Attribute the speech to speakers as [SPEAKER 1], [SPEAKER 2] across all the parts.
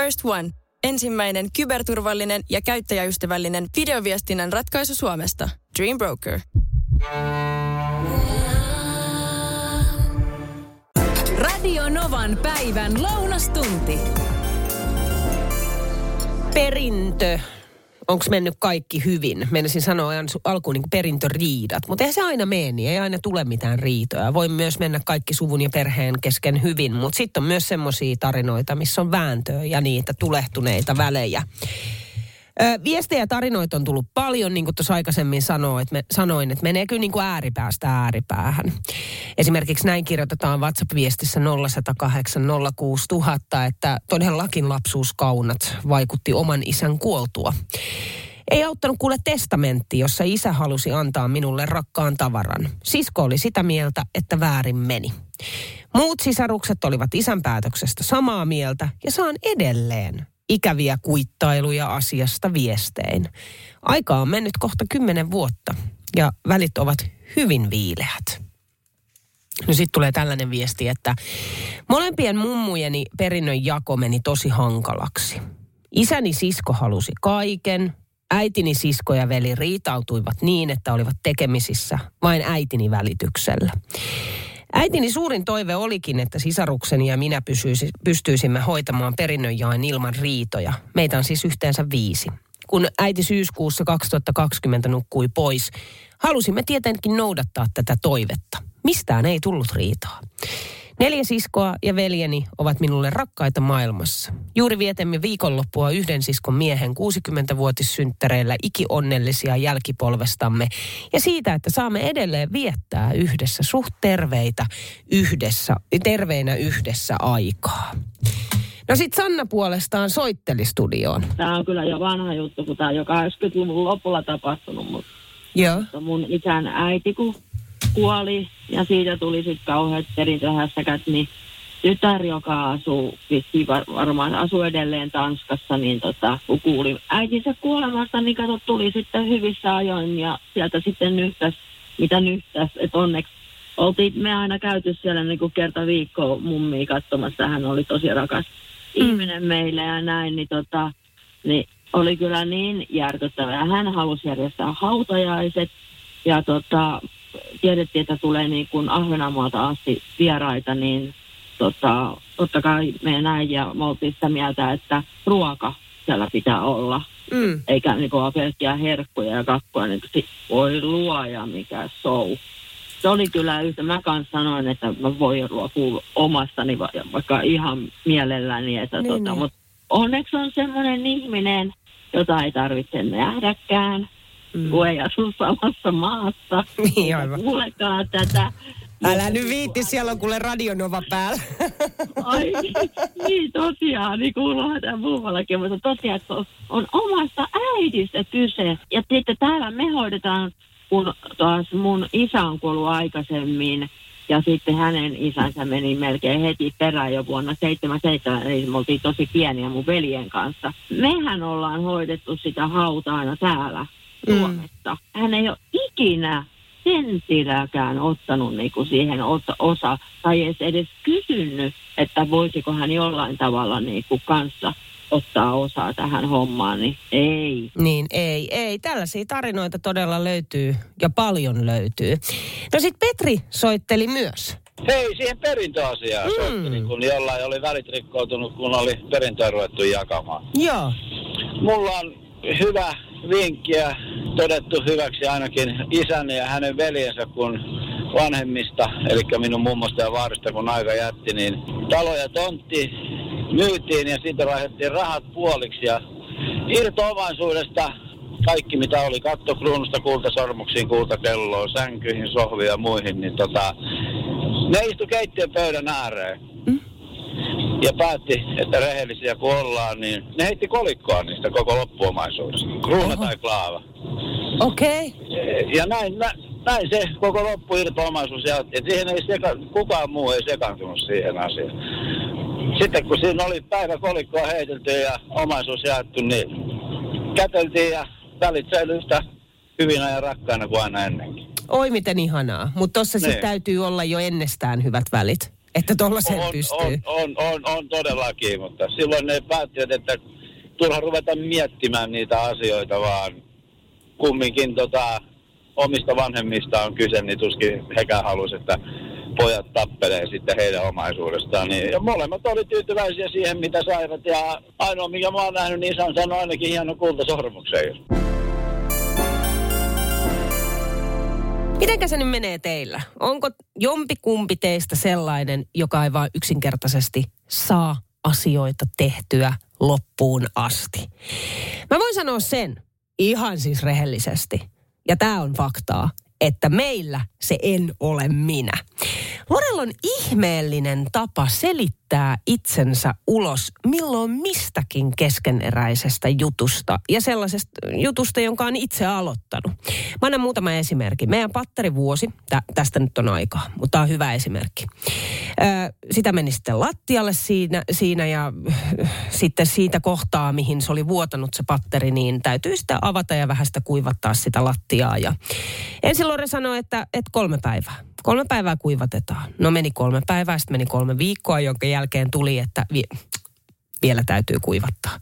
[SPEAKER 1] First One. Ensimmäinen kyberturvallinen ja käyttäjäystävällinen videoviestinnän ratkaisu Suomesta. Dream Broker.
[SPEAKER 2] Radio Novan päivän lounastunti.
[SPEAKER 3] perintö. Onko mennyt kaikki hyvin? Meinasin sanoa alkuun niin perintöriidat, mutta eihän se aina mene, niin ei aina tule mitään riitoja. Voi myös mennä kaikki suvun ja perheen kesken hyvin, mutta sitten on myös semmoisia tarinoita, missä on vääntöä ja niitä tulehtuneita välejä. Viestejä ja tarinoita on tullut paljon, niin kuin tuossa aikaisemmin sanoin, että, me, sanoin, että menee kyllä niin kuin ääripäästä ääripäähän. Esimerkiksi näin kirjoitetaan WhatsApp-viestissä 0108 06000, että todellakin lapsuuskaunat vaikutti oman isän kuoltua. Ei auttanut kuule testamentti, jossa isä halusi antaa minulle rakkaan tavaran. Sisko oli sitä mieltä, että väärin meni. Muut sisarukset olivat isän päätöksestä samaa mieltä ja saan edelleen ikäviä kuittailuja asiasta viestein. Aika on mennyt kohta kymmenen vuotta ja välit ovat hyvin viileät. No sitten tulee tällainen viesti, että molempien mummujeni perinnön jako meni tosi hankalaksi. Isäni sisko halusi kaiken, äitini sisko ja veli riitautuivat niin, että olivat tekemisissä vain äitini välityksellä. Äitini suurin toive olikin, että sisarukseni ja minä pysyisi, pystyisimme hoitamaan perinnönjaon ilman riitoja. Meitä on siis yhteensä viisi. Kun äiti syyskuussa 2020 nukkui pois, halusimme tietenkin noudattaa tätä toivetta. Mistään ei tullut riitaa. Neljä siskoa ja veljeni ovat minulle rakkaita maailmassa. Juuri vietemme viikonloppua yhden siskon miehen 60-vuotissynttäreillä ikionnellisia jälkipolvestamme ja siitä, että saamme edelleen viettää yhdessä suht terveitä yhdessä, terveinä yhdessä aikaa. No sit Sanna puolestaan soitteli studioon.
[SPEAKER 4] Tämä on kyllä jo vanha juttu, kun tämä on jo 80-luvun lopulla tapahtunut, mutta
[SPEAKER 3] Joo.
[SPEAKER 4] mun isän äiti kun kuoli ja siitä tuli sitten kauheat perintöhässäkät, niin tytär, joka asuu, vissiin var- varmaan asuu edelleen Tanskassa, niin tota, kun kuuli äitinsä kuolemasta, niin kato, tuli sitten hyvissä ajoin ja sieltä sitten nyhtäs, mitä nyhtäs, että onneksi oltiin me aina käyty siellä niin kuin kerta viikkoa mummia katsomassa, hän oli tosi rakas ihminen meille ja näin, niin tota, niin oli kyllä niin järkyttävää. Hän halusi järjestää hautajaiset ja tota, tiedettiin, että tulee niin kuin Ahvenanmaalta asti vieraita, niin tota, totta kai me näin ja me oltiin sitä mieltä, että ruoka siellä pitää olla,
[SPEAKER 3] Mm.
[SPEAKER 4] eikä niin kuin pelkkiä herkkuja ja kakkoja, niin kuin, voi luoja mikä show. Se oli kyllä yhtä, mä kanssa sanoin, että mä voin ruokua omastani va- vaikka ihan mielelläni, että
[SPEAKER 3] Niin,
[SPEAKER 4] tota,
[SPEAKER 3] niin.
[SPEAKER 4] mutta onneksi on semmoinen ihminen, jota ei tarvitse nähdäkään. Kun ei asu samassa maassa.
[SPEAKER 3] Niin, aivan.
[SPEAKER 4] Kuulekaan tätä.
[SPEAKER 3] Älä nyt viitti, siellä on kuule radionova päällä.
[SPEAKER 4] Ai, niin tosiaan, niin kuuluu tämä muuallakin, mutta tosiaan, että on, on omasta äidistä kyse. Ja sitten täällä me hoidetaan, kun taas mun isä on kuollut aikaisemmin, ja sitten hänen isänsä meni melkein heti perään jo vuonna 77, eli me oltiin tosi pieniä mun veljen kanssa. Mehän ollaan hoidettu sitä hautaa aina täällä
[SPEAKER 3] Mm.
[SPEAKER 4] Suomessa. Hän ei ole ikinä sentilläkään ottanut niinku siihen ot- osa tai edes, edes kysynyt, että voisiko hän jollain tavalla niinku kanssa ottaa osaa tähän hommaan, niin ei.
[SPEAKER 3] Niin, ei, ei. Tällaisia tarinoita todella löytyy ja paljon löytyy. No sit Petri soitteli myös.
[SPEAKER 5] Hei, siihen perintöasiaan
[SPEAKER 3] Mm.
[SPEAKER 5] mm. soittelin, kun jollain oli välit rikkoutunut, kun oli perintöä ruvettu jakamaan.
[SPEAKER 3] Joo.
[SPEAKER 5] Mulla on hyvä vinkki ja todettu hyväksi ainakin isäni ja hänen veljensä, kun vanhemmista, eli minun mummosta ja vaarista, kun aika jätti, niin talo ja tontti myytiin ja siitä laitettiin rahat puoliksi ja irto-omaisuudesta kaikki mitä oli, kattokruunusta kultasormuksiin, kultakelloon, sänkyihin, sohviin ja muihin, niin tota, ne istu keittiön pöydän ääreen. Ja päätti, että rehellisiä kun ollaan, niin ne heitti kolikkoa niistä koko loppuomaisuudesta. Kruuna
[SPEAKER 3] Oho.
[SPEAKER 5] tai klaava.
[SPEAKER 3] Okei.
[SPEAKER 5] Ja näin, nä, näin se koko loppu irto-omaisuus jaotti. Et siihen ei seka, kukaan muu ei sekaantunut siihen asiaan. Sitten kun siinä oli päivä kolikkoa heitelty ja omaisuus jaettu, niin käteltiin ja välit säilyi yhtä hyvinä ja rakkaina kuin aina ennenkin.
[SPEAKER 3] Oi miten ihanaa. Mutta tossa siis
[SPEAKER 5] Niin.
[SPEAKER 3] täytyy olla jo ennestään hyvät välit. Että tuollaisen
[SPEAKER 5] on,
[SPEAKER 3] pystyy.
[SPEAKER 5] on, on, on, on, todellakin, mutta silloin ne päättivät, että turha ruveta miettimään niitä asioita, vaan kumminkin tota, omista vanhemmista on kyse, niin tuskin hekään halusi, että pojat tappelee sitten heidän omaisuudestaan. Niin, ja molemmat oli tyytyväisiä siihen, mitä saivat. Ja ainoa, mikä mä oon nähnyt, niin on saanut ainakin hieno kultasormuksen.
[SPEAKER 3] Mitenkä se nyt menee teillä? Onko jompi kumpi teistä sellainen, joka ei vain yksinkertaisesti saa asioita tehtyä loppuun asti? Mä voin sanoa sen ihan siis rehellisesti, ja tämä on faktaa, että meillä se en ole minä. Lorella on ihmeellinen tapa selittää itsensä ulos milloin mistäkin keskeneräisestä jutusta ja sellaisesta jutusta, jonka on itse aloittanut. Mä annan muutama esimerkki. Meidän patterivuosi, tä, tästä nyt on aikaa, mutta tämä on hyvä esimerkki. Ö, sitä meni sitten lattialle siinä, siinä ja sitten siitä kohtaa, mihin se oli vuotanut se patteri, niin täytyy sitä avata ja vähän sitä kuivattaa sitä lattiaa. Ja ensin Lore sanoi, että, että kolme päivää. Kolme päivää kuivatetaan. No meni kolme päivää, sitten meni kolme viikkoa, jonka jälkeen tuli, että vi- vielä täytyy kuivattaa.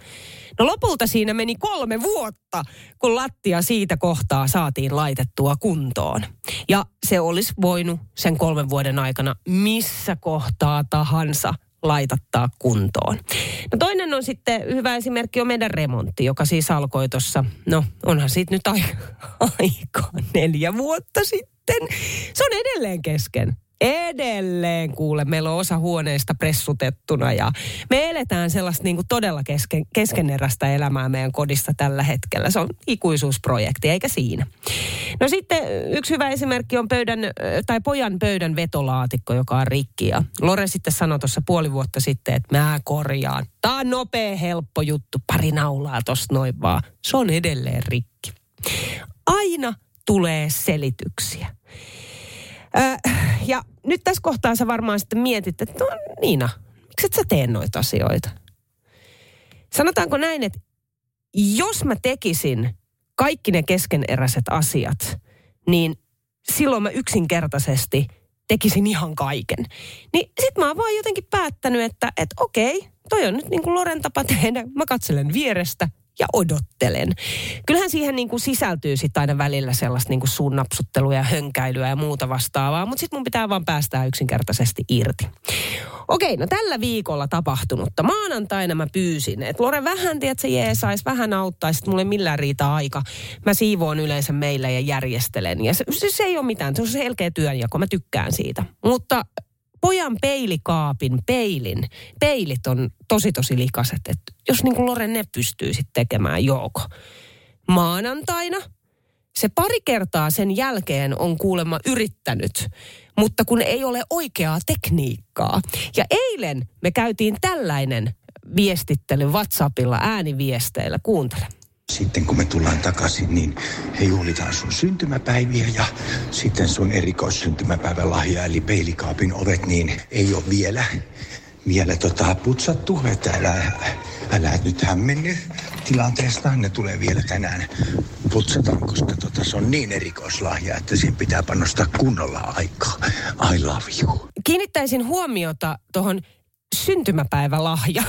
[SPEAKER 3] No lopulta siinä meni kolme vuotta, kun lattia siitä kohtaa saatiin laitettua kuntoon. Ja se olisi voinut sen kolmen vuoden aikana missä kohtaa tahansa laitattaa kuntoon. No toinen on sitten, hyvä esimerkki on meidän remontti, joka siis alkoi tuossa, no onhan siitä nyt aika, aikaa, neljä vuotta sitten. Se on edelleen kesken. Edelleen kuule, meillä on osa huoneista pressutettuna ja me eletään sellaista niin kuin todella kesken, keskeneräistä elämää meidän kodissa tällä hetkellä. Se on ikuisuusprojekti, eikä siinä. No sitten yksi hyvä esimerkki on pöydän, tai pojan pöydän vetolaatikko, joka on rikki. Ja Lore sitten sanoi tuossa puoli vuotta sitten, että mä korjaan. Tämä on nopea, helppo juttu, pari naulaa tosta noin vaan. Se on edelleen rikki. Aina tulee selityksiä. Ja nyt tässä kohtaa sä varmaan sitten mietit, että no Niina, miksi et sä tee noita asioita? Sanotaanko näin, että jos mä tekisin kaikki ne keskeneräiset asiat, niin silloin mä yksinkertaisesti tekisin ihan kaiken. Niin sit mä oon vaan jotenkin päättänyt, että, että okei, toi on nyt niin kuin Loren tapa tehdä. Mä katselen vierestä ja odottelen. Kyllähän siihen niin kuin sisältyy sitten aina välillä sellaista niin kuin ja hönkäilyä ja muuta vastaavaa, mutta sitten mun pitää vaan päästää yksinkertaisesti irti. Okei, no tällä viikolla tapahtunutta. Maanantaina mä pyysin, että Lore vähän, tiedät, se jeesaisi, vähän auttaisi, että mulle millään riitä aika. Mä siivoon yleensä meillä ja järjestelen. Ja se, se, se ei ole mitään, se on selkeä työnjako, mä tykkään siitä. Mutta pojan peilikaapin peilin, peilit on tosi tosi likaset. Että jos niin kuin Lore ne pystyy sitten tekemään joko. Maanantaina se pari kertaa sen jälkeen on kuulemma yrittänyt, mutta kun ei ole oikeaa tekniikkaa. Ja eilen me käytiin tällainen viestittely WhatsAppilla ääniviesteillä. Kuuntele.
[SPEAKER 6] Sitten kun me tullaan takaisin, niin he juhlitaan sun syntymäpäiviä ja sitten sun erikoissyntymäpäivän lahja eli peilikaapin ovet, niin ei ole vielä, vielä tota putsattu, että älä, älä nyt hämmenny tilanteesta. Ne tulee vielä tänään putsataan, koska tota, se on niin erikoislahja, että siihen pitää panostaa kunnolla aikaa. I love you.
[SPEAKER 3] Kiinnittäisin huomiota tuohon syntymäpäivälahja.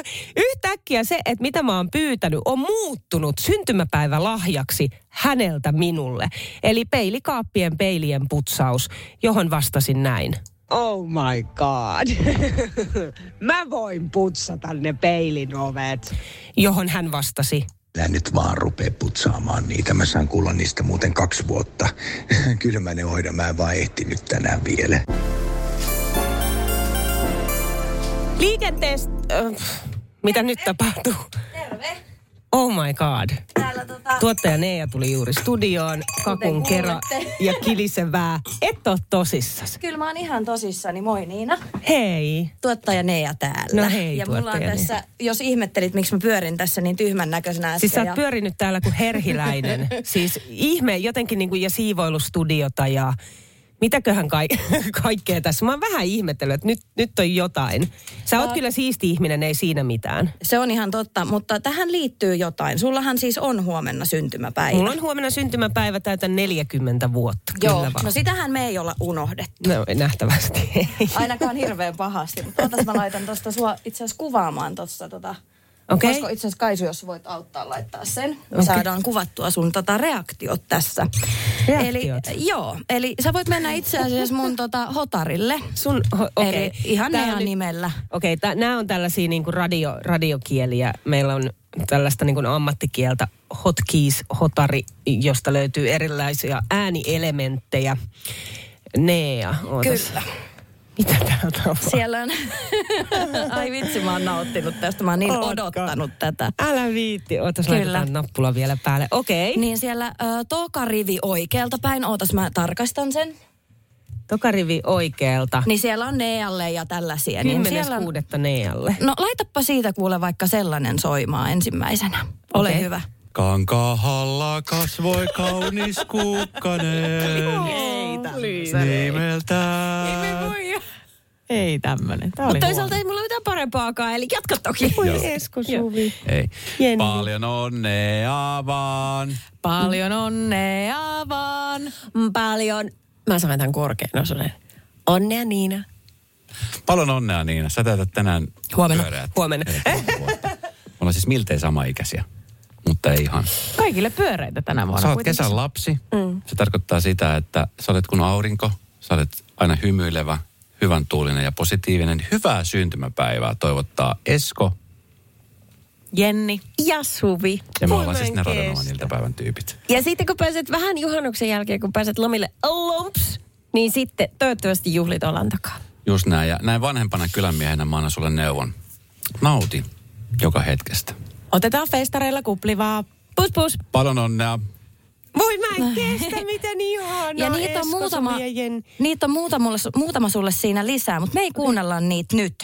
[SPEAKER 3] Yhtäkkiä se, että mitä mä oon pyytänyt, on muuttunut syntymäpäivälahjaksi häneltä minulle. Eli peilikaappien peilien putsaus, johon vastasin näin.
[SPEAKER 7] Oh my god. Mä voin putsata ne peilin ovet.
[SPEAKER 3] Johon hän vastasi.
[SPEAKER 6] Älä nyt vaan rupee putsaamaan niitä. Mä saan kuulla niistä muuten kaksi vuotta. Kyllä mä ne hoidan, mä en vaan ehtinyt tänään vielä.
[SPEAKER 3] Liikenteestä... Äh, mitä nyt tapahtuu?
[SPEAKER 8] Terve.
[SPEAKER 3] Oh my god.
[SPEAKER 8] Täällä tota...
[SPEAKER 3] Tuottaja Neija tuli juuri studioon, kakun kera
[SPEAKER 8] kuulette.
[SPEAKER 3] ja kilisevää. Et oo tosissas.
[SPEAKER 8] Kyllä mä oon ihan tosissani. Moi Niina.
[SPEAKER 3] Hei.
[SPEAKER 8] Tuottaja Nea täällä.
[SPEAKER 3] No hei,
[SPEAKER 8] Ja mulla on
[SPEAKER 3] Nea.
[SPEAKER 8] tässä, jos ihmettelit, miksi mä pyörin tässä niin tyhmän näköisenä äsken.
[SPEAKER 3] Siis sä
[SPEAKER 8] ja...
[SPEAKER 3] oot pyörinyt täällä kuin herhiläinen. siis ihme jotenkin niin kuin ja siivoilustudiota ja Mitäköhän ka- kaikkea tässä? Mä oon vähän ihmetellyt, että nyt, nyt on jotain. Sä oot kyllä siisti ihminen, ei siinä mitään.
[SPEAKER 8] Se on ihan totta, mutta tähän liittyy jotain. Sullahan siis on huomenna syntymäpäivä.
[SPEAKER 3] Mulla on huomenna syntymäpäivä, täytän 40 vuotta.
[SPEAKER 8] Joo,
[SPEAKER 3] vaan.
[SPEAKER 8] no sitähän me ei olla unohdettu.
[SPEAKER 3] No, nähtävästi ei.
[SPEAKER 8] Ainakaan hirveän pahasti. Mutta otas mä laitan tuosta sua itse asiassa kuvaamaan tuossa tota...
[SPEAKER 3] Okei.
[SPEAKER 8] Olisiko itse asiassa Kaisu, jos voit auttaa laittaa sen? Me
[SPEAKER 3] Okei.
[SPEAKER 8] saadaan kuvattua sun tota reaktiot tässä.
[SPEAKER 3] Reaktiot?
[SPEAKER 8] Eli, joo, eli sä voit mennä itse asiassa mun tota hotarille.
[SPEAKER 3] Sun, ho, okei.
[SPEAKER 8] Eli ihan
[SPEAKER 3] Tää nyt-
[SPEAKER 8] nimellä.
[SPEAKER 3] Okei, okay, nämä on tällaisia niinku radio, radiokieliä. Meillä on tällaista niinku ammattikieltä hotkeys, hotari, josta löytyy erilaisia äänielementtejä. Nea, ootas.
[SPEAKER 8] Kyllä.
[SPEAKER 3] Mitä täältä on?
[SPEAKER 8] Siellä on... Ai vitsi, mä oon nauttinut tästä. Mä oon niin
[SPEAKER 3] Ootko?
[SPEAKER 8] odottanut tätä.
[SPEAKER 3] Älä viitti. Ootas,
[SPEAKER 8] Kyllä.
[SPEAKER 3] laitetaan nappula vielä päälle. Okei. Okay.
[SPEAKER 8] Niin siellä ö, toka rivi oikealta päin, ootas mä tarkastan sen.
[SPEAKER 3] Toka rivi oikealta.
[SPEAKER 8] Niin siellä on Nealle ja tällaisia. Niin siellä on...
[SPEAKER 3] kuudetta Nealle.
[SPEAKER 8] No laitappa siitä kuule vaikka sellainen soimaan ensimmäisenä. Ole
[SPEAKER 3] Okei.
[SPEAKER 8] hyvä.
[SPEAKER 9] Kankaahalla kasvoi kaunis kukkanen nimeltään.
[SPEAKER 10] Ei tämmönen. Tää oli
[SPEAKER 3] Mutta toisaalta ei mulla mitään parempaakaan, eli jatka toki. Voi Esko Suvi.
[SPEAKER 9] Ei.
[SPEAKER 3] Jenni.
[SPEAKER 9] Paljon onnea vaan.
[SPEAKER 10] Paljon onnea vaan.
[SPEAKER 1] Paljon. Mä sanon tämän korkean osuuden. Onnea Niina.
[SPEAKER 9] Paljon onnea Niina. Sä täytät tänään
[SPEAKER 3] Huomenna.
[SPEAKER 9] pyöreät
[SPEAKER 3] Huomenna.
[SPEAKER 9] 40 vuotta. Me ollaan siis miltei sama ikäisiä, mutta ei ihan.
[SPEAKER 10] Kaikille pyöreitä tänä vuonna.
[SPEAKER 9] Sä oot kesän lapsi. Mm. Se tarkoittaa sitä, että sä olet kun aurinko. Sä olet aina hymyilevä, hyvän tuulinen ja positiivinen. Hyvää syntymäpäivää toivottaa Esko.
[SPEAKER 10] Jenni.
[SPEAKER 1] Ja Suvi.
[SPEAKER 9] Ja me ollaan siis ne iltapäivän tyypit.
[SPEAKER 1] Ja sitten kun pääset vähän juhannuksen jälkeen, kun pääset lomille lomps, niin sitten toivottavasti juhlit Olan takaa.
[SPEAKER 9] Just näin. Ja näin vanhempana kylänmiehenä mä annan sulle neuvon. Nauti joka hetkestä.
[SPEAKER 10] Otetaan festareilla kuplivaa.
[SPEAKER 1] Pus pus.
[SPEAKER 9] Paljon onnea.
[SPEAKER 3] Voi mä en kestä, miten ihanaa.
[SPEAKER 8] Ja niitä on,
[SPEAKER 3] Esko,
[SPEAKER 8] muutama,
[SPEAKER 3] Suvi ja Jenni.
[SPEAKER 8] niitä on muutama, muutama sulle siinä lisää, mutta me ei kuunnella niitä nyt.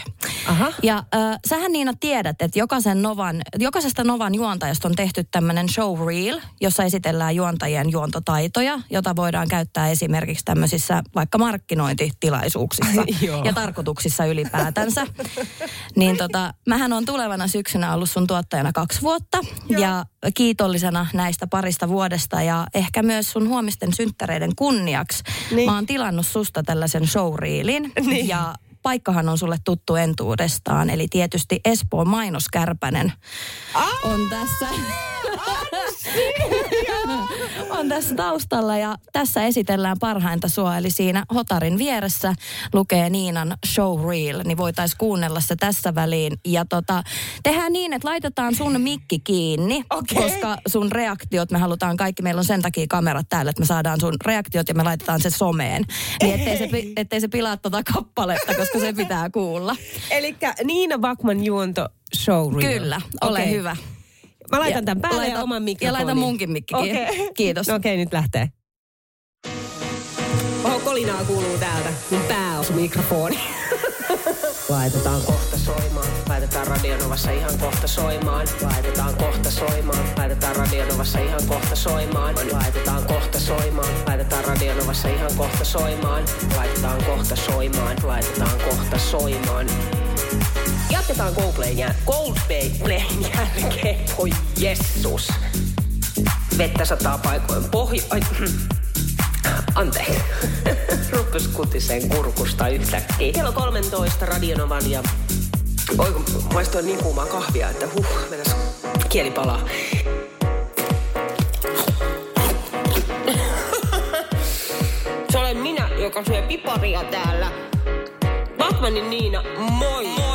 [SPEAKER 3] Aha.
[SPEAKER 8] Ja äh, sähän Niina tiedät, että jokaisen Novan, jokaisesta Novan juontajasta on tehty tämmöinen show reel, jossa esitellään juontajien juontotaitoja, jota voidaan käyttää esimerkiksi tämmöisissä vaikka markkinointitilaisuuksissa ja tarkoituksissa ylipäätänsä. niin tota, mähän on tulevana syksynä ollut sun tuottajana kaksi vuotta ja kiitollisena näistä parista vuodesta ja ehkä myös sun huomisten synttäreiden kunniaksi.
[SPEAKER 3] Niin.
[SPEAKER 8] Mä oon tilannut susta tällaisen showreelin
[SPEAKER 3] Niin.
[SPEAKER 8] ja paikkahan on sulle tuttu entuudestaan, eli tietysti Espoon mainoskärpänen on tässä. on tässä taustalla ja tässä esitellään parhainta sua, eli siinä Hotarin vieressä lukee Niinan showreel, niin voitaisiin kuunnella se tässä väliin. Ja tota, tehdään niin, että laitetaan sun mikki kiinni,
[SPEAKER 3] Okei.
[SPEAKER 8] koska sun reaktiot, me halutaan kaikki, meillä on sen takia kamerat täällä, että me saadaan sun reaktiot ja me laitetaan se someen. Niin ettei se, ettei se pilaa tota kappaletta, koska se pitää kuulla.
[SPEAKER 3] Eli Niina Backman juonto showreel.
[SPEAKER 8] Kyllä, ole
[SPEAKER 3] Okei.
[SPEAKER 8] hyvä.
[SPEAKER 3] Mä laitan
[SPEAKER 8] Ja
[SPEAKER 3] tämän päälle
[SPEAKER 8] laita-
[SPEAKER 3] ja oman mikrofonin.
[SPEAKER 8] ja laita munkin mikki.
[SPEAKER 3] Okei.
[SPEAKER 8] Kiitos.
[SPEAKER 3] No Okei, nyt lähtee. Oho, kolinaa kuuluu täältä. Mun pää on mikrofoni. Laitetaan kohta soimaan. Laitetaan Radionovassa ihan kohta soimaan. Laitetaan kohta soimaan. Laitetaan Radionovassa ihan kohta soimaan. Laitetaan kohta soimaan. Laitetaan Radionovassa ihan kohta soimaan. Laitetaan kohta soimaan. Laitetaan kohta soimaan. Jatketaan Coldplayn, jä- Coldplayn jälkeen. Voi Jessus. Vettä sataa paikoin pohja... Ai, Anteeksi. Rupes kutiseen kurkusta yhtäkkiä. Kello 13 Radionovan ja... Oi maistuu niin kuumaa kahvia, että huh, mennäs kieli palaa. Se olen minä, joka syö piparia täällä. Batmanin Niina, moi! Moi!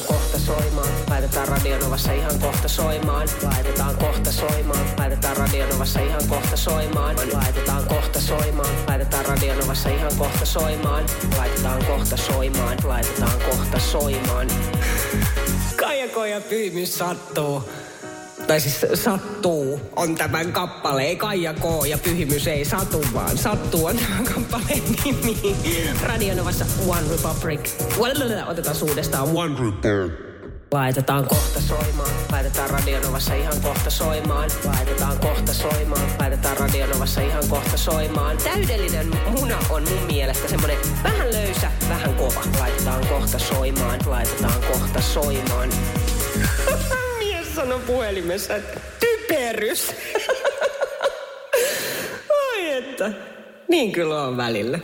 [SPEAKER 3] Laitetaan kohta soimaan. Laitetaan Radionovassa ihan kohta soimaan. Laitetaan kohta soimaan. Laitetaan Radionovassa ihan kohta soimaan. Laitetaan kohta soimaan. Laitetaan Radionovassa ihan kohta soimaan. Laitetaan kohta soimaan. Laitetaan kohta soimaan. Kaija ja pyymys sattuu. Tai siis sattuu on tämän kappaleen. Kaija K. ja pyhimys ei satu, vaan sattuu on tämän kappaleen nimi. Radionovassa One Republic. Otetaan uudestaan One Republic. Laitetaan kohta soimaan. Laitetaan Radionovassa ihan kohta soimaan. Laitetaan kohta soimaan. Laitetaan Radionovassa ihan kohta soimaan. Täydellinen muna on mun mielestä semmonen vähän löysä, vähän kova. Laitetaan kohta soimaan. Laitetaan kohta soimaan. Sanoi puhelimessa, että typerys. Oi että. Niin kyllä on välillä.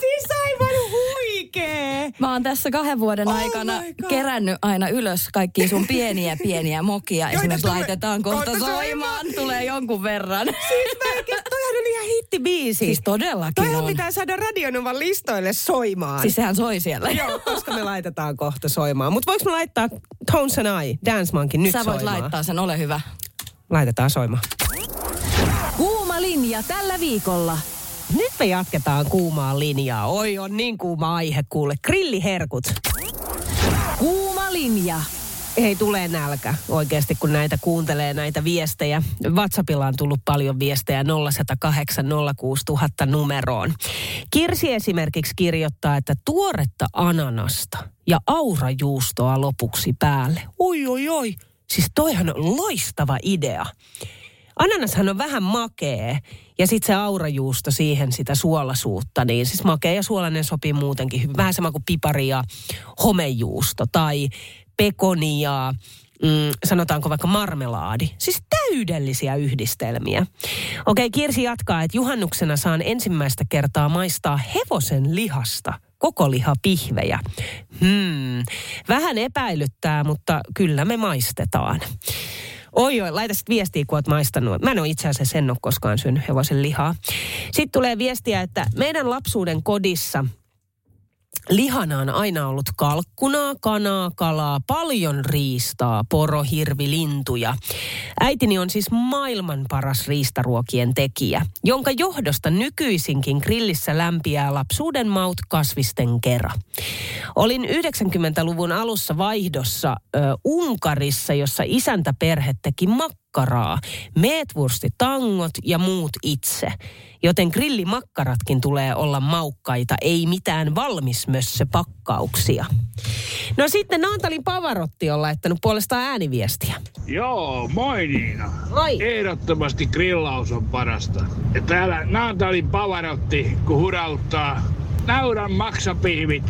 [SPEAKER 10] Siis aivan huikee.
[SPEAKER 8] Mä oon tässä kahden vuoden
[SPEAKER 10] Oh
[SPEAKER 8] aikana kerännyt aina ylös kaikkia sun pieniä pieniä mokia. Esimerkiksi laitetaan kohta
[SPEAKER 10] kohta
[SPEAKER 8] soimaan, tulee jonkun verran.
[SPEAKER 10] Siis mä hittibiisi.
[SPEAKER 8] Siis todellakin
[SPEAKER 10] Toihan
[SPEAKER 8] on.
[SPEAKER 10] pitää saada Radionovan listoille soimaan.
[SPEAKER 8] Siis sehän soi siellä.
[SPEAKER 10] Joo, koska me laitetaan kohta soimaan. Mutta voiko me laittaa Tones and I, Dance Monkey, nyt
[SPEAKER 8] Sä voit
[SPEAKER 10] soimaan?
[SPEAKER 8] laittaa sen, ole hyvä.
[SPEAKER 10] Laitetaan soimaan.
[SPEAKER 2] Kuuma linja tällä viikolla.
[SPEAKER 3] Nyt me jatketaan kuumaa linjaa. Oi, on niin kuuma aihe kuule. Grilliherkut.
[SPEAKER 2] Kuuma linja.
[SPEAKER 3] Ei tule nälkä oikeasti, kun näitä kuuntelee näitä viestejä. WhatsAppilla on tullut paljon viestejä 0108 06000 numeroon. Kirsi esimerkiksi kirjoittaa, että tuoretta ananasta ja aurajuustoa lopuksi päälle. Oi, oi, oi. Siis toihan on loistava idea. Ananashan on vähän makee ja sitten se aurajuusto siihen sitä suolasuutta, niin siis makea ja suolainen sopii muutenkin hyvin. Vähän sama kuin pipari ja homejuusto tai pekoni ja mm, sanotaanko vaikka marmelaadi. Siis täydellisiä yhdistelmiä. Okei, Kirsi jatkaa, että juhannuksena saan ensimmäistä kertaa maistaa hevosen lihasta koko lihapihvejä. Hmm, vähän epäilyttää, mutta kyllä me maistetaan. Oi oi, laita sitten viestiä, kun oot maistanut. Mä en ole itse asiassa en ole koskaan syönyt hevosen lihaa. Sitten tulee viestiä, että meidän lapsuuden kodissa lihana on aina ollut kalkkunaa, kanaa, kalaa, paljon riistaa, poro, hirvi, lintuja. Äitini on siis maailman paras riistaruokien tekijä, jonka johdosta nykyisinkin grillissä lämpiää lapsuuden maut kasvisten kera. Olin 90-luvun alussa vaihdossa ö, Unkarissa, jossa isäntäperhe teki makkaraa, meetwurstitangot ja muut itse. Joten grillimakkaratkin tulee olla maukkaita, ei mitään valmismössöpakkauksia. No sitten Naantalin Pavarotti on laittanut puolestaan ääniviestiä.
[SPEAKER 11] Joo, moi Niina.
[SPEAKER 3] Moi.
[SPEAKER 11] Ehdottomasti grillaus on parasta. Ja täällä Naantalin Pavarotti, kun hurauttaa naudan maksapihvit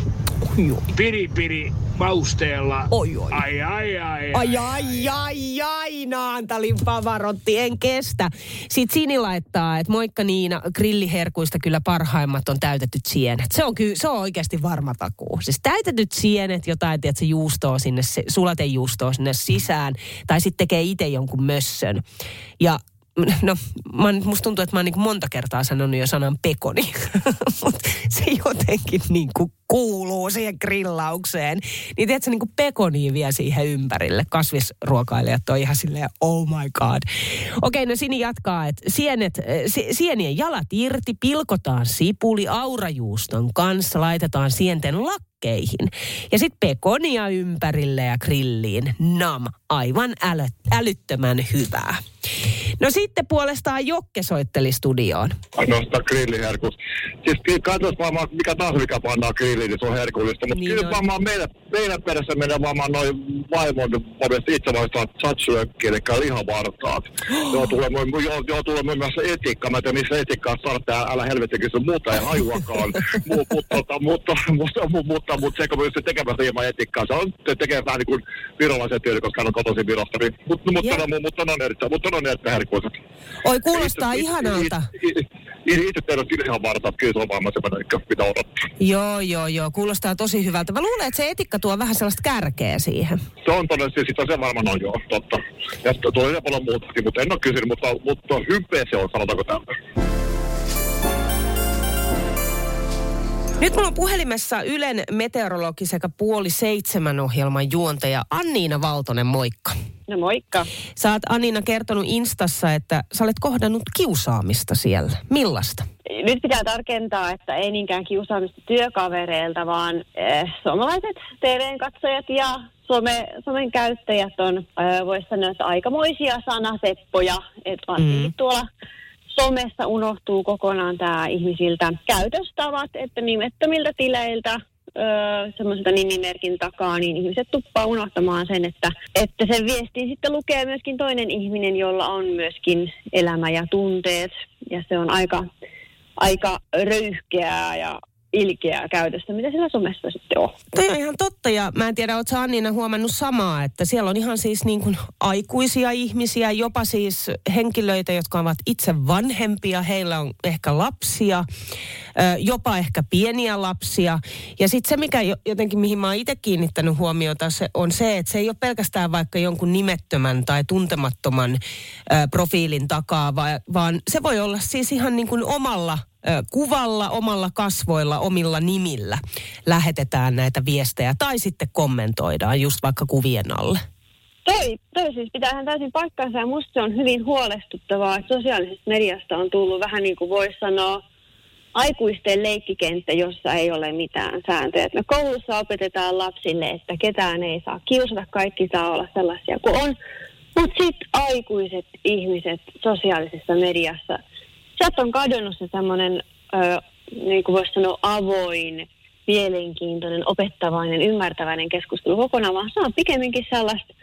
[SPEAKER 11] piri piri mausteella.
[SPEAKER 3] Oi, oi.
[SPEAKER 11] Ai ai ai.
[SPEAKER 3] Ai, ai, ai, ai, Naantalin Pavarotti, en kestä. Sitten Sini laittaa, että moikka Niina, grilliherkuista kyllä parhaimmat on täytetyt sienet. Se on, ky- se on oikeasti varma takuu. Siis täytetyt sienet, jotain, tiedätkö, juustoa sinne, se- sulatejuustoa sinne sisään, tai sitten tekee itse jonkun mössön. Ja no, mä, musta tuntuu, että mä oon niin monta kertaa sanonut jo sanan pekoni, mutta se jotenkin niin kuin kuuluu siihen grillaukseen. Niin tiedätkö, niin kuin pekoni vie siihen ympärille. Kasvisruokailijat on ihan silleen, oh my god. Okei, no Sini jatkaa, että sienet, si- sienien jalat irti, pilkotaan sipuli aurajuuston kanssa, laitetaan sienten lakkeihin. Ja sitten pekonia ympärille ja grilliin. Nam, aivan äly, älyttömän hyvää. No sitten puolestaan Jokke soitteli studioon.
[SPEAKER 12] nostaa grilliherkut. Siis katsotaan varmaan mikä tahansa, mikä pannaan grilliin, niin se on herkullista. Mutta
[SPEAKER 3] Niin
[SPEAKER 12] kyllä
[SPEAKER 3] on.
[SPEAKER 12] varmaan meidän, meidän perässä menee varmaan noin vaimon puolesta itse vaihtaa chatsyökki, eli lihavartaat. joo, tulee, joo, joo, tulee muun muassa etikka. Mä en tiedä, missä etikkaa tää, älä helvetti kysy muuta, ei hajuakaan. Mu- mutta, mutta, mutta, mutta, mutta, se, kun se tekemässä ilman etikkaa, se on se tekee vähän niin kuin virolaisen tyyli, koska hän on kotoisin Virosta. Niin, mutta, mutta, mutta, mutta, on erittäin, mutta on erittäin herkuiset.
[SPEAKER 3] Oi, kuulostaa ihanalta.
[SPEAKER 12] Itse teillä on ihan varta, kyllä se on varmaan semmoinen, mikä pitää odottaa.
[SPEAKER 3] Joo, joo, joo. Kuulostaa tosi hyvältä. Mä luulen, että se etikka tuo vähän sellaista kärkeä siihen.
[SPEAKER 12] Se on todennäköisesti, sitä se varmaan on joo, totta. Ja tulee paljon muutakin, mutta en ole kysynyt, mutta, mutta hypeä se on, sanotaanko täältä.
[SPEAKER 3] Nyt mulla on puhelimessa Ylen meteorologi sekä puoli seitsemän ohjelman juontaja Anniina Valtonen, moikka.
[SPEAKER 13] No moikka.
[SPEAKER 3] Sä oot Anniina kertonut Instassa, että sä olet kohdannut kiusaamista siellä. Millaista?
[SPEAKER 13] Nyt pitää tarkentaa, että ei niinkään kiusaamista työkavereilta, vaan eh, suomalaiset TV-katsojat ja some, somen käyttäjät on, eh, voisi sanoa, että aikamoisia sanaseppoja. Että
[SPEAKER 3] Mm.
[SPEAKER 13] tuolla somessa unohtuu kokonaan tämä ihmisiltä käytöstavat, että nimettömiltä tileiltä semmoiselta nimimerkin takaa, niin ihmiset tuppaa unohtamaan sen, että, että sen viestin sitten lukee myöskin toinen ihminen, jolla on myöskin elämä ja tunteet. Ja se on aika, aika röyhkeää ja ilkeää käytöstä, mitä siellä somessa sitten on.
[SPEAKER 3] Toi on ihan totta ja mä en tiedä, ootko Anniina huomannut samaa, että siellä on ihan siis niin kuin aikuisia ihmisiä, jopa siis henkilöitä, jotka ovat itse vanhempia, heillä on ehkä lapsia, jopa ehkä pieniä lapsia. Ja sitten se, mikä jo- jotenkin, mihin mä oon itse kiinnittänyt huomiota, se on se, että se ei ole pelkästään vaikka jonkun nimettömän tai tuntemattoman profiilin takaa, va- vaan se voi olla siis ihan niin kuin omalla kuvalla, omalla kasvoilla, omilla nimillä lähetetään näitä viestejä tai sitten kommentoidaan just vaikka kuvien alle.
[SPEAKER 13] Toi, toi siis pitää ihan täysin paikkansa ja musta se on hyvin huolestuttavaa, että sosiaalisesta mediasta on tullut vähän niin kuin voisi sanoa aikuisten leikkikenttä, jossa ei ole mitään sääntöjä. Me koulussa opetetaan lapsille, että ketään ei saa kiusata, kaikki saa olla sellaisia kuin on. Mutta sitten aikuiset ihmiset sosiaalisessa mediassa, sieltä on kadonnut se semmoinen, niin kuin voisi sanoa, avoin, mielenkiintoinen, opettavainen, ymmärtäväinen keskustelu kokonaan, vaan se on pikemminkin sellaista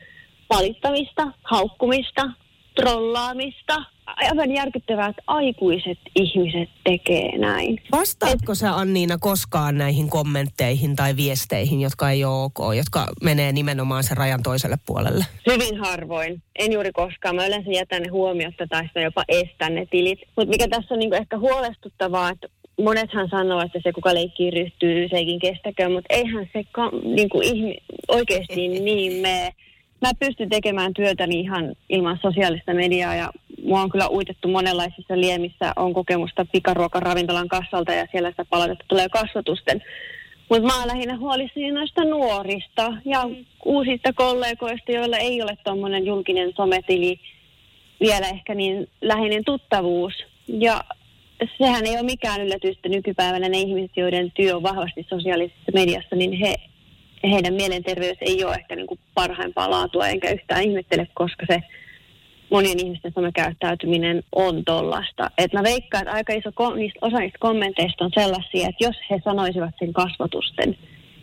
[SPEAKER 13] valittamista, haukkumista, trollaamista. Aivan järkyttävää, että aikuiset ihmiset tekee näin.
[SPEAKER 3] Vastaatko sä Anniina koskaan näihin kommentteihin tai viesteihin, jotka ei ole ok, jotka menee nimenomaan sen rajan toiselle puolelle?
[SPEAKER 13] Hyvin harvoin. En juuri koskaan. Mä yleensä jätän ne huomiotta tai sitten jopa estän ne tilit. Mutta mikä tässä on niinku ehkä huolestuttavaa, että monethan sanoo, että se kuka leikkii ryhtyy, sekin kestäkö, mutta eihän se ka- niinku ihmi- oikeasti niin mene. Mä pystyn tekemään työtäni ihan ilman sosiaalista mediaa ja mua on kyllä uitettu monenlaisissa liemissä. On kokemusta pikaruokaravintolan kassalta ja siellä sitä palautetta tulee kasvatusten. Mutta mä oon lähinnä huolissani noista nuorista ja uusista kollegoista, joilla ei ole tuommoinen julkinen sometili vielä ehkä niin läheinen tuttavuus. Ja sehän ei ole mikään yllätys, että nykypäivänä ne ihmiset, joiden työ on vahvasti sosiaalisessa mediassa, niin he, heidän mielenterveys ei ole ehkä niin kuin parhaimpaa laatua, enkä yhtään ihmettele, koska se monien ihmisten somekäyttäytyminen on tollasta. Et mä veikkaan, että aika iso ko- niistä, osa niistä kommenteista on sellaisia, että jos he sanoisivat sen kasvatusten,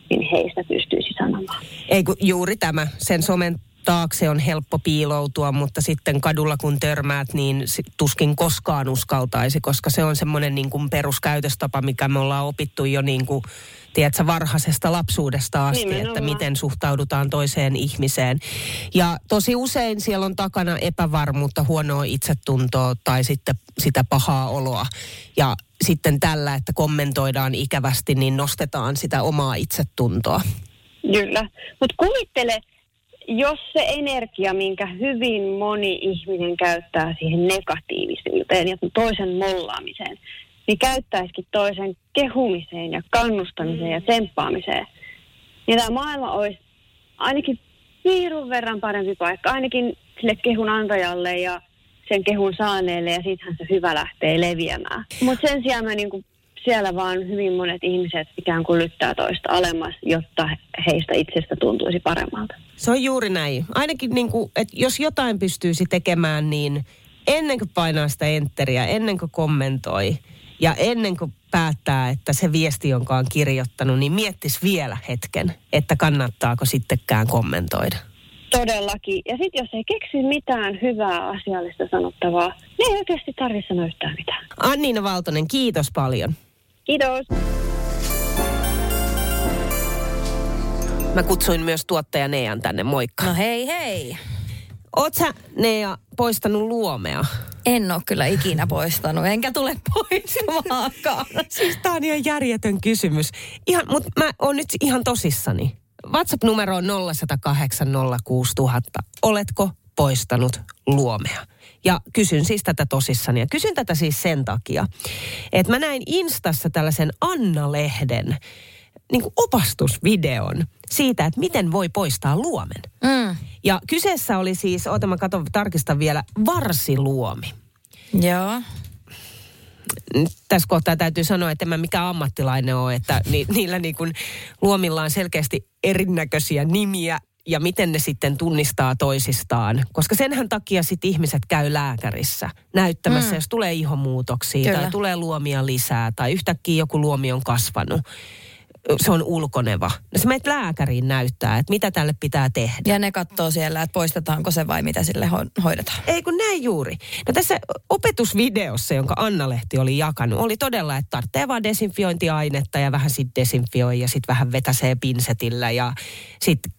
[SPEAKER 13] niin heistä pystyisi sanomaan.
[SPEAKER 3] Ei kun juuri tämä, sen somen taakse on helppo piiloutua, mutta sitten kadulla kun törmäät, niin tuskin koskaan uskaltaisi, koska se on semmoinen niin kuin peruskäytöstapa, mikä me ollaan opittu jo niin kuin, tiedätkö, varhaisesta lapsuudesta asti,
[SPEAKER 13] Nimenomaan.
[SPEAKER 3] että miten suhtaudutaan toiseen ihmiseen. Ja tosi usein siellä on takana epävarmuutta, huonoa itsetuntoa tai sitten sitä pahaa oloa. Ja sitten tällä, että kommentoidaan ikävästi, niin nostetaan sitä omaa itsetuntoa.
[SPEAKER 13] Kyllä. Mutta kuvittele, jos se energia, minkä hyvin moni ihminen käyttää siihen negatiivisuuteen ja toisen mollaamiseen, niin käyttäisikin toisen kehumiseen ja kannustamiseen ja tsemppaamiseen. Niin tämä maailma olisi ainakin piirun verran parempi paikka, ainakin sille kehun antajalle ja sen kehun saaneelle ja siitähän se hyvä lähtee leviämään. Mutta sen sijaan mä niinku siellä vaan hyvin monet ihmiset ikään kuin lyttää toista alemmas, jotta heistä itsestä tuntuisi paremmalta.
[SPEAKER 3] Se on juuri näin. Ainakin niin kuin, että jos jotain pystyisi tekemään, niin ennen kuin painaa sitä enteriä, ennen kuin kommentoi ja ennen kuin päättää, että se viesti, jonka on kirjoittanut, niin miettisi vielä hetken, että kannattaako sittenkään kommentoida.
[SPEAKER 13] Todellakin. Ja sitten jos ei keksi mitään hyvää asiallista sanottavaa, niin ei oikeasti tarvitse sanoa yhtään mitään.
[SPEAKER 3] Anniina Valtonen, kiitos paljon.
[SPEAKER 13] Kiitos.
[SPEAKER 3] Mä kutsuin myös tuottaja Nean tänne, moikka.
[SPEAKER 8] No hei hei.
[SPEAKER 3] Oot sä, Nea, poistanut luomea?
[SPEAKER 8] En ole kyllä ikinä poistanut, enkä tule poistamaankaan.
[SPEAKER 3] Siis tää on ihan järjetön kysymys. Ihan, mutta mä oon nyt ihan tosissani. WhatsApp-numero on 0806000. Oletko poistanut luomea? Ja kysyn siis tätä tosissani. Ja kysyn tätä siis sen takia, että mä näin Instassa tällaisen Anna-lehden niin kuin opastusvideon siitä, että miten voi poistaa luomen.
[SPEAKER 8] Mm.
[SPEAKER 3] Ja kyseessä oli siis, oota mä katon, tarkistan vielä, varsiluomi.
[SPEAKER 8] Joo.
[SPEAKER 3] Nyt tässä kohtaa täytyy sanoa, että en mä mikään ammattilainen ole, että ni, niillä niin kuin luomilla on selkeästi erinäköisiä nimiä ja miten ne sitten tunnistaa toisistaan. Koska senhän takia sitten ihmiset käy lääkärissä näyttämässä,
[SPEAKER 8] Mm.
[SPEAKER 3] jos tulee ihomuutoksia
[SPEAKER 8] Kyllä.
[SPEAKER 3] tai tulee luomia lisää tai yhtäkkiä joku luomi on kasvanut. Se on ulkoneva. No sä menet lääkäriin näyttää, että mitä tälle pitää tehdä.
[SPEAKER 8] Ja ne katsoo siellä, että poistetaanko se vai mitä sille ho- hoidetaan.
[SPEAKER 3] Ei kun näin juuri. No tässä opetusvideossa, jonka Anna-Lehti oli jakanut, oli todella, että tarvitsee vaan desinfiointiainetta ja vähän sitten desinfioi ja sitten vähän vetäsee pinsetillä ja sitten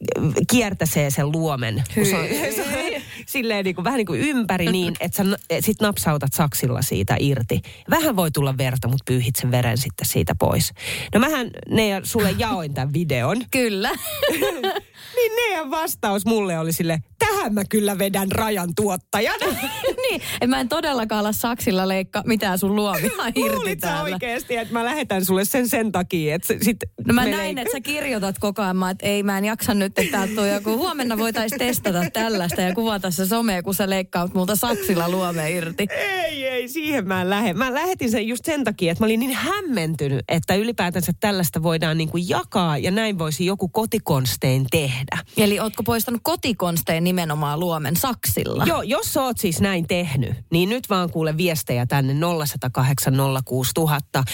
[SPEAKER 3] kiertäsee sen luomen. kun Se on, se on silleen niin kuin, vähän niin kuin ympäri niin, että sä sitten napsautat saksilla siitä irti. Vähän voi tulla verta, mutta pyyhit sen veren sitten siitä pois. No mähän ne sulle jaoin tämän videon.
[SPEAKER 8] Kyllä.
[SPEAKER 3] niin Nean vastaus mulle oli sille, tähän mä kyllä vedän rajan tuottajana.
[SPEAKER 8] niin, en mä en todellakaan ala saksilla leikkaa mitään sun luomia irti täällä.
[SPEAKER 3] oikeasti, että mä lähetän sulle sen sen takia, että se sit
[SPEAKER 8] No mä näin,
[SPEAKER 3] leik-
[SPEAKER 8] että sä kirjoitat koko ajan, mä, että ei mä en jaksa nyt, että täältä tulee joku, huomenna voitaisiin testata tällaista ja kuvata se somea, kun sä leikkaat multa saksilla luome irti.
[SPEAKER 3] Ei, ei, siihen mä en lähde. Mä lähetin sen just sen takia, että mä olin niin hämmentynyt, että ylipäätänsä tällaista voidaan niin kuin jakaa ja näin voisi joku kotikonstein tehdä.
[SPEAKER 8] Eli ootko poistanut kotikonsteen nimenomaan luomen saksilla?
[SPEAKER 3] Joo, jos sä oot siis näin tehnyt, niin nyt vaan kuule viestejä tänne 0108 06000.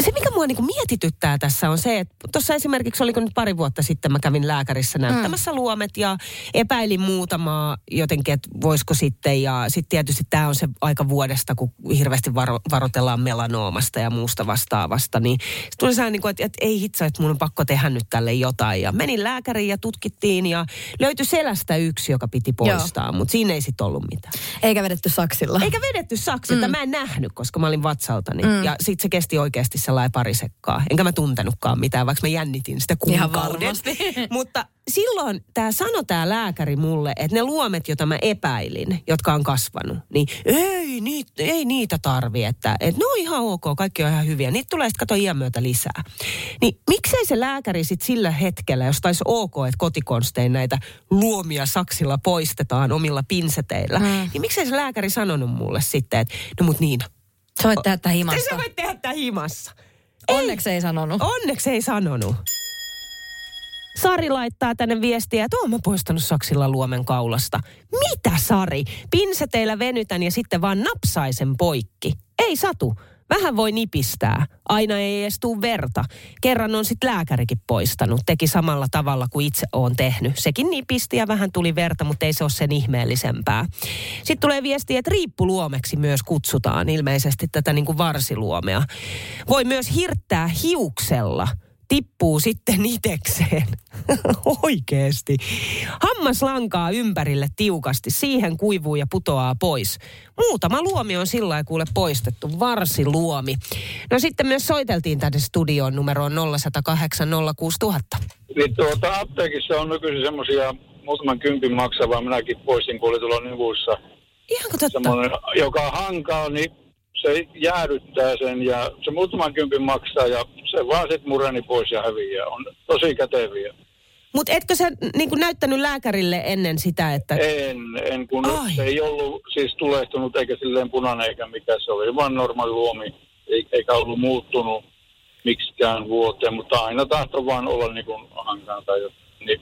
[SPEAKER 3] Se, mikä mua niinku mietityttää tässä on se, että tuossa esimerkiksi oliko nyt pari vuotta sitten mä kävin lääkärissä näyttämässä mm. luomet ja epäilin muutamaa jotenkin, että voisiko sitten. Ja sitten tietysti tämä on se aika vuodesta, kun hirveästi varo, varoitellaan melanoomasta ja muusta vastaavasta. Niin sit tuli sellainen, niinku, että, että ei hitsa, että mun on pakko tehdä nyt tälle jotain. Ja menin lääkäriin ja tutkittiin ja löytyi selästä yksi, joka piti poistaa, mutta siinä ei sitten ollut mitään.
[SPEAKER 8] Eikä vedetty saksilla.
[SPEAKER 3] Eikä vedetty saksilta. Mm. Mä en nähnyt, koska mä olin vatsaltani. Mm. Ja sit se kesti oikeasti sellainen pari sekkaa. Enkä mä tuntenutkaan mitään, vaikka mä jännitin sitä
[SPEAKER 8] Ihan
[SPEAKER 3] kuukauden.
[SPEAKER 8] varmasti.
[SPEAKER 3] Mutta silloin tämä sano tämä lääkäri mulle, että ne luomet, joita mä epäilin, jotka on kasvanut, niin ei, niitä, ei niitä tarvi, että, että ne on ihan ok, kaikki on ihan hyviä. Niitä tulee sitten kato iän myötä lisää. Niin miksei se lääkäri sitten sillä hetkellä, jos taisi ok, että kotikonstein näitä luomia saksilla poistetaan omilla pinseteillä, mm. niin miksei se lääkäri sanonut mulle sitten, että no mut Niina,
[SPEAKER 8] Sä voit tehdä himassa.
[SPEAKER 3] sä voit tehdä himassa.
[SPEAKER 8] Onneksi ei sanonut.
[SPEAKER 3] Onneksi ei sanonut. Sari laittaa tänne viestiä, että oon mä poistanut saksilla luomen kaulasta. Mitä Sari? Pinseteillä venytän ja sitten vaan napsaisen poikki. Ei satu. Vähän voi nipistää. Aina ei edes tuu verta. Kerran on sitten lääkärikin poistanut. Teki samalla tavalla kuin itse oon tehnyt. Sekin nipisti ja vähän tuli verta, mutta ei se ole sen ihmeellisempää. Sitten tulee viesti, että riippuluomeksi myös kutsutaan ilmeisesti tätä niin kuin varsiluomea. Voi myös hirttää hiuksella tippuu sitten itekseen. Oikeesti. Hammaslankaa ympärille tiukasti, siihen kuivuu ja putoaa pois. Muutama luomi on sillä lailla kuule poistettu, varsiluomi. No sitten myös soiteltiin tänne studioon numeroon 0108 06000.
[SPEAKER 14] Niin tuota, apteekissa on nykyisin semmoisia muutaman kympin maksavaa, minäkin poistin, kun oli tuolla nivussa.
[SPEAKER 3] Ihanko totta?
[SPEAKER 14] Semmoinen, joka hankaa, niin se jäädyttää sen ja se muutaman kympin maksaa ja se vaan sitten mureni pois ja häviää. On tosi käteviä.
[SPEAKER 3] Mutta etkö sä niin näyttänyt lääkärille ennen sitä, että...
[SPEAKER 14] En, en kun
[SPEAKER 3] Ai.
[SPEAKER 14] se ei ollut siis tulehtunut eikä silleen punainen eikä mikä se oli, vaan normaali luomi, ei- eikä ollut muuttunut miksikään vuoteen, mutta aina tahtoi vaan olla niin kuin hankana tai jotain. Niin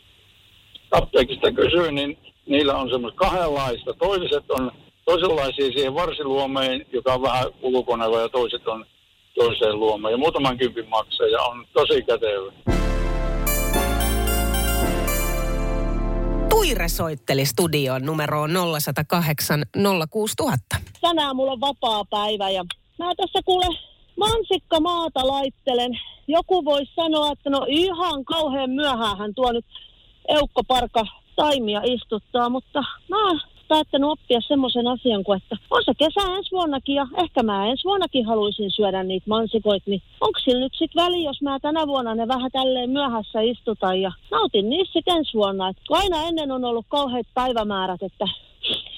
[SPEAKER 14] apteekista kysyin, niin niillä on semmoista kahdenlaista. Toiset on toisenlaisia siihen varsiluomeen, joka on vähän ulkoneva ja toiset on toiseen luomeen. Ja muutaman kympin maksaa ja on tosi kätevä.
[SPEAKER 3] Tuire soitteli studioon numeroon 0108 06000.
[SPEAKER 15] tänään mulla on vapaa päivä ja mä tässä kuule mansikka maata laittelen. Joku voisi sanoa, että no ihan kauhean myöhään hän tuo nyt eukkoparka taimia istuttaa, mutta mä oon päättänyt oppia semmoisen asian kuin, että on se kesä ensi vuonnakin ja ehkä mä ensi vuonnakin haluaisin syödä niitä mansikoita, niin onko sillä nyt sitten väli, jos mä tänä vuonna ne vähän tälleen myöhässä istutan ja nautin niistä sitten ensi vuonna. Et kun aina ennen on ollut kauheat päivämäärät, että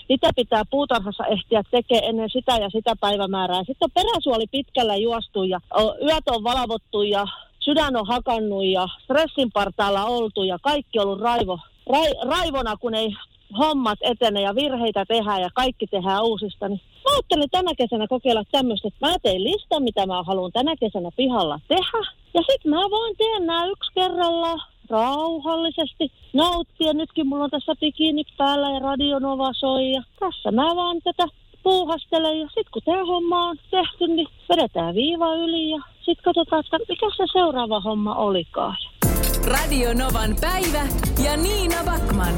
[SPEAKER 15] mitä pitää puutarhassa ehtiä tekemään ennen sitä ja sitä päivämäärää. Sitten on peräsuoli pitkällä juostu ja yöt on valvottu ja sydän on hakannut ja stressin partaalla oltu ja kaikki on ollut raivo, rai, raivona, kun ei hommat etene ja virheitä tehdään ja kaikki tehdään uusista. Niin mä ajattelin tänä kesänä kokeilla tämmöistä, että mä teen listan, mitä mä haluan tänä kesänä pihalla tehdä. Ja sitten mä vaan teen nämä yksi kerrallaan rauhallisesti nauttia. Nytkin mulla on tässä bikinit päällä ja radionova soi ja tässä mä vaan tätä puuhastelen ja sitten kun tämä homma on tehty, niin vedetään viiva yli ja sitten katsotaan, että mikä se seuraava homma olikaan.
[SPEAKER 2] Radio Novan päivä ja Niina Backman.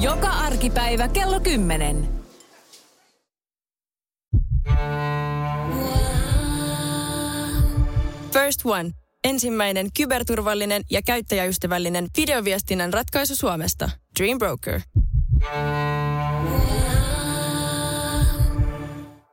[SPEAKER 2] Joka arkipäivä kello 10.
[SPEAKER 1] First One. Ensimmäinen kyberturvallinen ja käyttäjäystävällinen videoviestinnän ratkaisu Suomesta. Dream Broker.